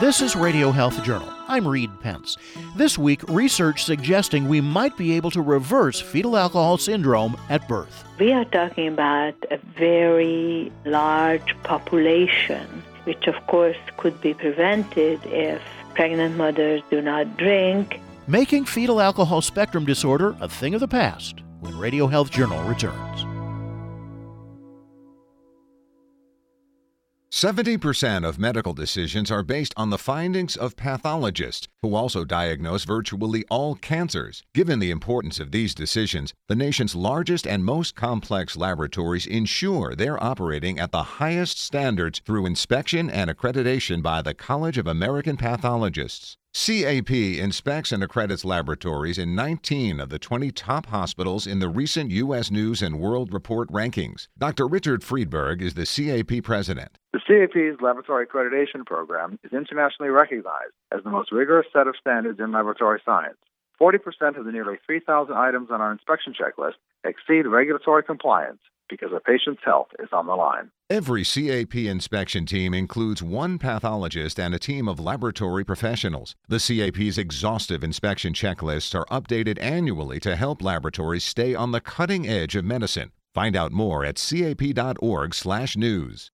This is Radio Health Journal. I'm Reed Pence. This week, research suggesting we might be able to reverse fetal alcohol syndrome at birth. We are talking about a very large population, which of course could be prevented if pregnant mothers do not drink. Making fetal alcohol spectrum disorder a thing of the past when Radio Health Journal returns. 70% of medical decisions are based on the findings of pathologists who also diagnose virtually all cancers. Given the importance of these decisions, the nation's largest and most complex laboratories ensure they're operating at the highest standards through inspection and accreditation by the College of American Pathologists. CAP inspects and accredits laboratories in 19 of the 20 top hospitals in the recent U.S. News and World Report rankings. Dr. Richard Friedberg is the CAP president. The CAP's laboratory accreditation program is internationally recognized as the most rigorous set of standards in laboratory science. 40% of the nearly 3,000 items on our inspection checklist exceed regulatory compliance because a patient's health is on the line. Every CAP inspection team includes one pathologist and a team of laboratory professionals. The CAP's exhaustive inspection checklists are updated annually to help laboratories stay on the cutting edge of medicine. Find out more at cap.org/news.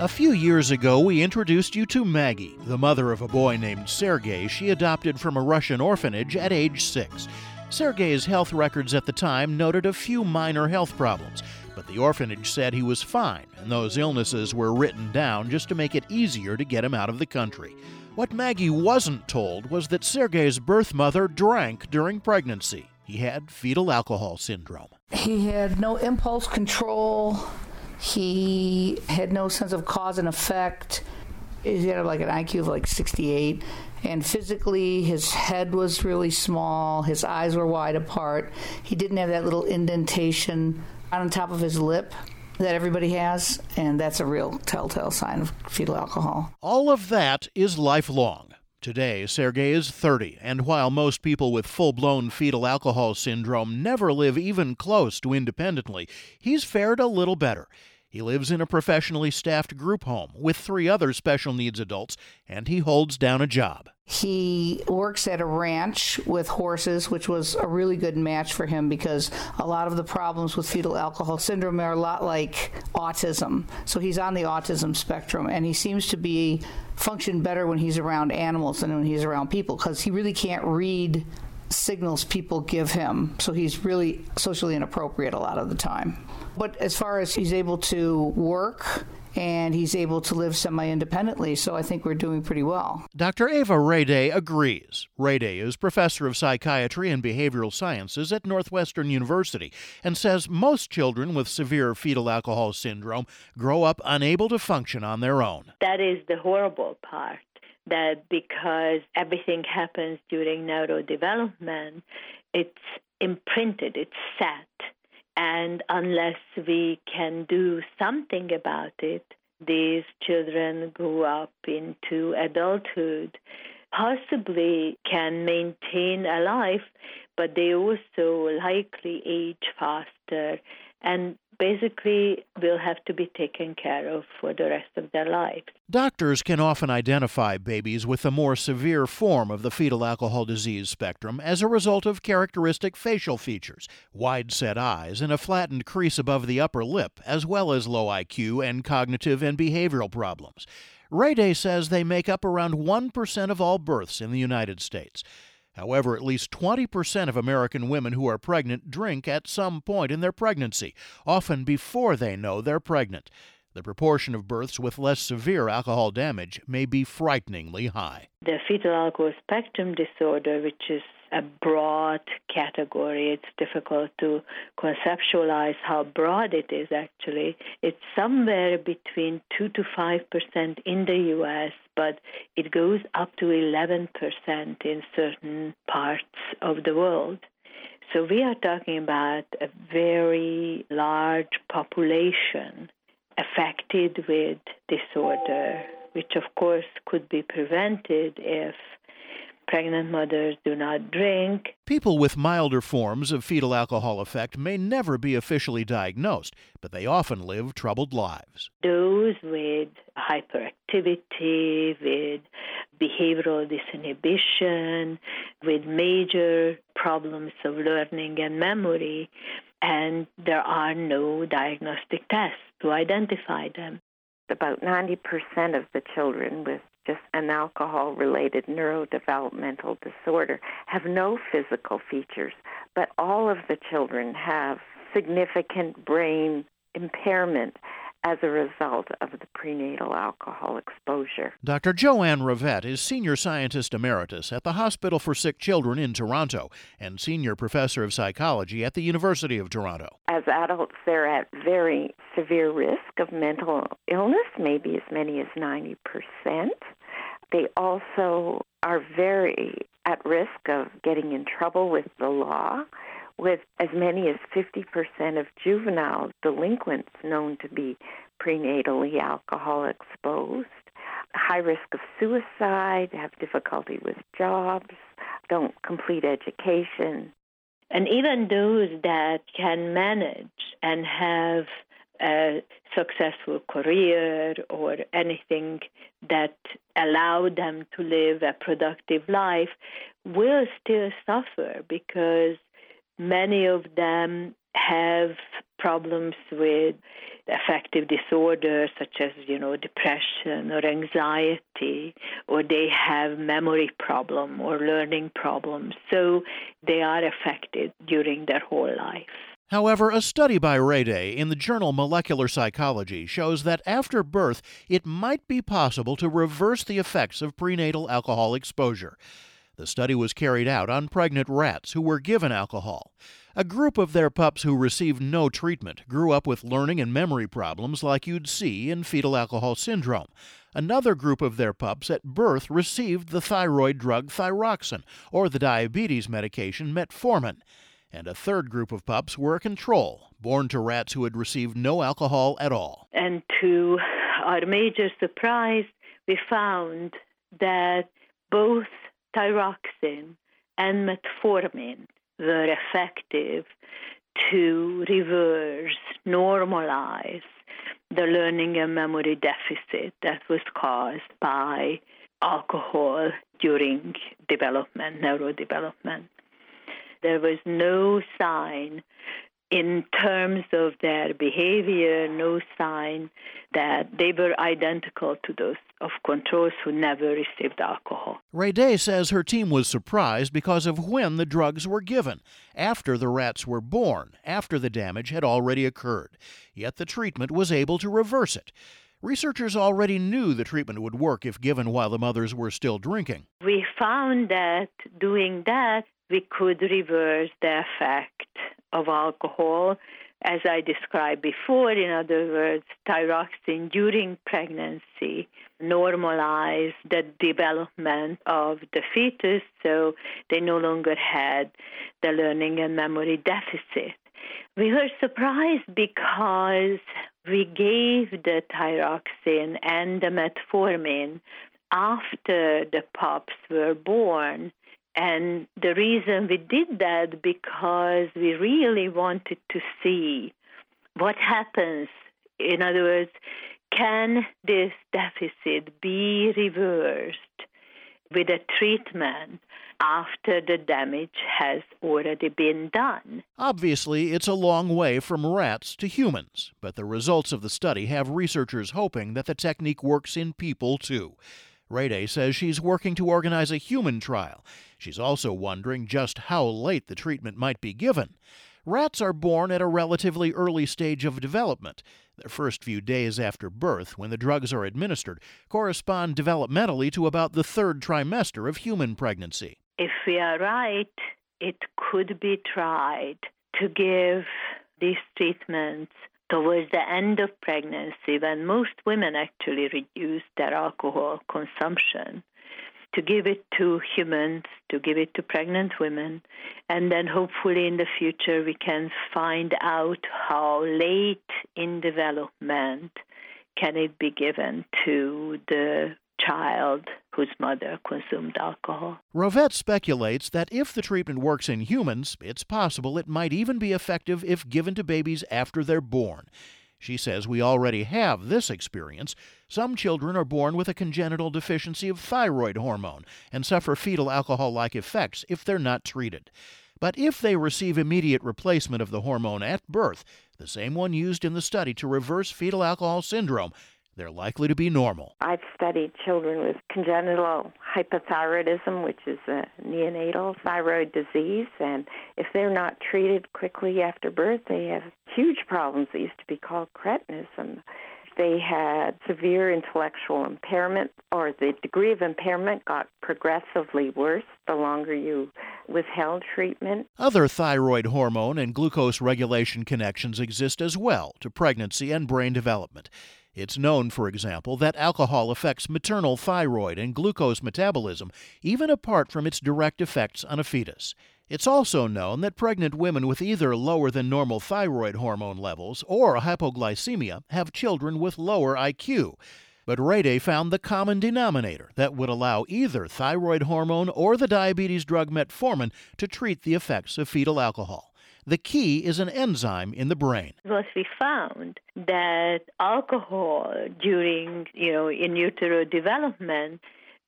A few years ago, we introduced you to Maggie, the mother of a boy named Sergei she adopted from a Russian orphanage at age six. Sergei's health records at the time noted a few minor health problems, but the orphanage said he was fine, and those illnesses were written down just to make it easier to get him out of the country. What Maggie wasn't told was that Sergei's birth mother drank during pregnancy. He had fetal alcohol syndrome. He had no impulse control. He had no sense of cause and effect. He had like an IQ of like 68. And physically, his head was really small. His eyes were wide apart. He didn't have that little indentation on top of his lip that everybody has. And that's a real telltale sign of fetal alcohol. All of that is lifelong. Today, Sergei is 30, and while most people with full blown fetal alcohol syndrome never live even close to independently, he's fared a little better. He lives in a professionally staffed group home with three other special needs adults, and he holds down a job. He works at a ranch with horses, which was a really good match for him because a lot of the problems with fetal alcohol syndrome are a lot like autism. So he's on the autism spectrum, and he seems to be function better when he's around animals than when he's around people because he really can't read signals people give him. So he's really socially inappropriate a lot of the time. But as far as he's able to work, and he's able to live semi independently. So I think we're doing pretty well. Dr. Eva Redei agrees. Rayday is professor of psychiatry and behavioral sciences at Northwestern University and says most children with severe fetal alcohol syndrome grow up unable to function on their own. That is the horrible part. That because everything happens during neurodevelopment, it's imprinted, it's set. And unless we can do something about it, these children grow up into adulthood, possibly can maintain a life, but they also likely age faster. And basically will have to be taken care of for the rest of their lives. Doctors can often identify babies with a more severe form of the fetal alcohol disease spectrum as a result of characteristic facial features, wide set eyes, and a flattened crease above the upper lip, as well as low IQ and cognitive and behavioral problems. Redei says they make up around 1% of all births in the United States. However, at least 20% of American women who are pregnant drink at some point in their pregnancy, often before they know they're pregnant. The proportion of births with less severe alcohol damage may be frighteningly high. The fetal alcohol spectrum disorder, which is a broad category. It's difficult to conceptualize how broad it is actually. It's somewhere between 2 to 5% in the US, but it goes up to 11% in certain parts of the world. So we are talking about a very large population affected with disorder, which of course could be prevented if pregnant mothers do not drink. People with milder forms of fetal alcohol effect may never be officially diagnosed, but they often live troubled lives. Those with hyperactivity, with behavioral disinhibition, with major problems of learning and memory, and there are no diagnostic tests to identify them. About 90% of the children with just an alcohol related neurodevelopmental disorder have no physical features, but all of the children have significant brain impairment as a result of the prenatal alcohol exposure. Dr. Joanne Rovet is Senior Scientist Emeritus at the Hospital for Sick Children in Toronto and Senior Professor of Psychology at the University of Toronto. As adults, they're at very severe risk of mental illness, maybe as many as 90%. They also are very at risk of getting in trouble with the law, with as many as 50% of juvenile delinquents known to be prenatally alcohol exposed, high risk of suicide, have difficulty with jobs, don't complete education. And even those that can manage and have a successful career or anything that allow them to live a productive life will still suffer because many of them have problems with affective disorders such as you know depression or anxiety or they have memory problem or learning problems so they are affected during their whole life However, a study by Redei in the journal Molecular Psychology shows that after birth, it might be possible to reverse the effects of prenatal alcohol exposure. The study was carried out on pregnant rats who were given alcohol. A group of their pups who received no treatment grew up with learning and memory problems like you'd see in fetal alcohol syndrome. Another group of their pups at birth received the thyroid drug thyroxin or the diabetes medication metformin and a third group of pups were a control, born to rats who had received no alcohol at all. And to our major surprise, we found that both thyroxin and metformin were effective to reverse, normalize the learning and memory deficit that was caused by alcohol during development, neurodevelopment. There was no sign in terms of their behavior, no sign that they were identical to those of controls who never received alcohol. Redei says her team was surprised because of when the drugs were given, after the rats were born, after the damage had already occurred. Yet the treatment was able to reverse it. Researchers already knew the treatment would work if given while the mothers were still drinking. We found that doing that we could reverse the effect of alcohol, as I described before. In other words, thyroxine during pregnancy normalized the development of the fetus, so they no longer had the learning and memory deficit. We were surprised because we gave the thyroxine and the metformin after the pups were born and the reason we did that because we really wanted to see what happens. In other words, can this deficit be reversed with a treatment after the damage has already been done. Obviously, it's a long way from rats to humans, but the results of the study have researchers hoping that the technique works in people too. Redei says she's working to organize a human trial. She's also wondering just how late the treatment might be given. Rats are born at a relatively early stage of development. Their first few days after birth, when the drugs are administered, correspond developmentally to about the third trimester of human pregnancy. If we are right, it could be tried to give these treatments towards the end of pregnancy, when most women actually reduce their alcohol consumption, to give it to humans, to give it to pregnant women, and then hopefully in the future we can find out how late in development can it be given to the child whose mother consumed alcohol. Rovet speculates that if the treatment works in humans, it's possible it might even be effective if given to babies after they're born. She says we already have this experience. Some children are born with a congenital deficiency of thyroid hormone and suffer fetal alcohol like effects if they're not treated. But if they receive immediate replacement of the hormone at birth, the same one used in the study to reverse fetal alcohol syndrome, they're likely to be normal. I've studied children with congenital hypothyroidism, which is a neonatal thyroid disease, and if they're not treated quickly after birth, they have huge problems that used to be called cretinism. They had severe intellectual impairment, or the degree of impairment got progressively worse the longer you withheld treatment. Other thyroid hormone and glucose regulation connections exist as well to pregnancy and brain development. It's known, for example, that alcohol affects maternal thyroid and glucose metabolism, even apart from its direct effects on a fetus. It's also known that pregnant women with either lower than normal thyroid hormone levels or hypoglycemia have children with lower IQ. But Redei found the common denominator that would allow either thyroid hormone or the diabetes drug metformin to treat the effects of fetal alcohol. The key is an enzyme in the brain. What we found that alcohol during, you know, in utero development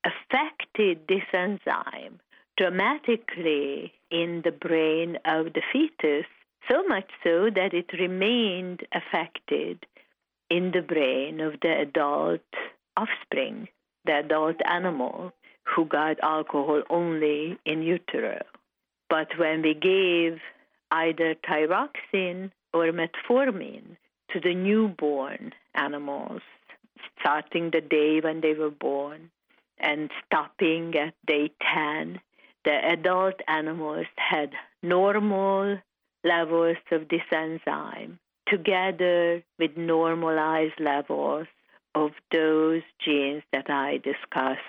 affected this enzyme dramatically in the brain of the fetus, so much so that it remained affected in the brain of the adult offspring, the adult animal who got alcohol only in utero. But when we gave either thyroxine or metformin to the newborn animals, starting the day when they were born and stopping at day 10. The adult animals had normal levels of this enzyme together with normalized levels of those genes that I discussed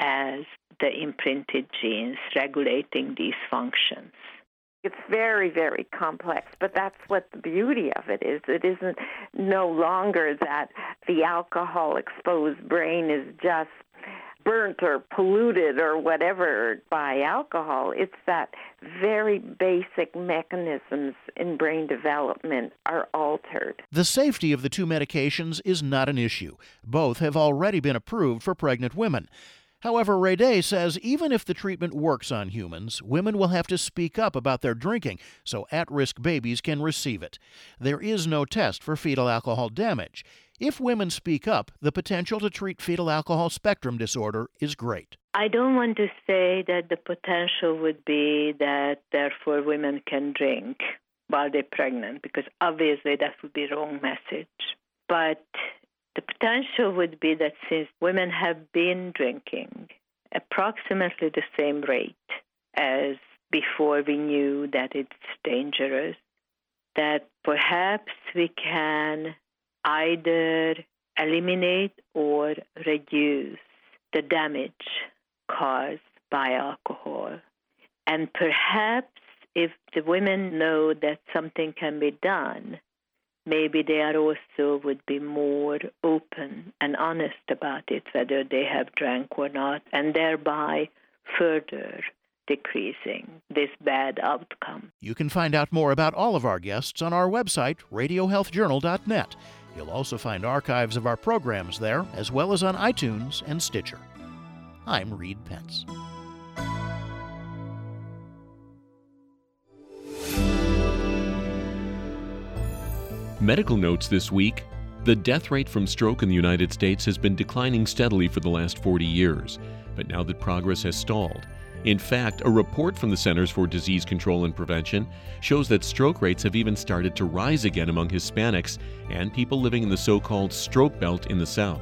as the imprinted genes regulating these functions. It's very, very complex, but that's what the beauty of it is. It isn't no longer that the alcohol exposed brain is just burnt or polluted or whatever by alcohol. It's that very basic mechanisms in brain development are altered. The safety of the two medications is not an issue. Both have already been approved for pregnant women. However, Redei says even if the treatment works on humans, women will have to speak up about their drinking so at risk babies can receive it. There is no test for fetal alcohol damage. If women speak up, the potential to treat fetal alcohol spectrum disorder is great. I don't want to say that the potential would be that therefore women can drink while they're pregnant, because obviously that would be wrong message. But the potential would be that since women have been drinking approximately the same rate as before we knew that it's dangerous, that perhaps we can either eliminate or reduce the damage caused by alcohol. And perhaps if the women know that something can be done, maybe they are also would be more open and honest about it, whether they have drank or not, and thereby further decreasing this bad outcome. You can find out more about all of our guests on our website, radiohealthjournal.net. You'll also find archives of our programs there, as well as on iTunes and Stitcher. I'm Reed Pence. Medical notes this week the death rate from stroke in the United States has been declining steadily for the last 40 years, but now that progress has stalled. In fact, a report from the Centers for Disease Control and Prevention shows that stroke rates have even started to rise again among Hispanics and people living in the so called stroke belt in the South.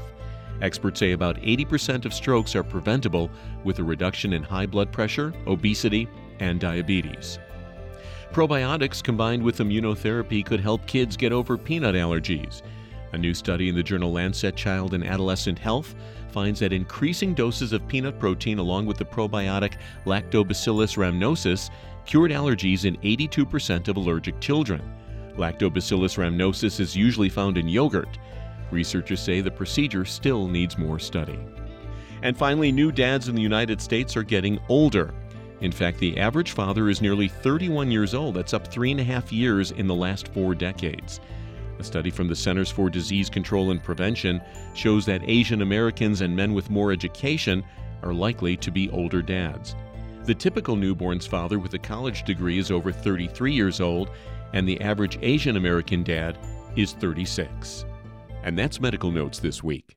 Experts say about 80% of strokes are preventable with a reduction in high blood pressure, obesity, and diabetes. Probiotics combined with immunotherapy could help kids get over peanut allergies. A new study in the journal Lancet Child and Adolescent Health finds that increasing doses of peanut protein along with the probiotic Lactobacillus rhamnosus cured allergies in 82% of allergic children. Lactobacillus rhamnosus is usually found in yogurt. Researchers say the procedure still needs more study. And finally, new dads in the United States are getting older. In fact, the average father is nearly 31 years old. That's up three and a half years in the last four decades. A study from the Centers for Disease Control and Prevention shows that Asian Americans and men with more education are likely to be older dads. The typical newborn's father with a college degree is over 33 years old, and the average Asian American dad is 36. And that's Medical Notes this week.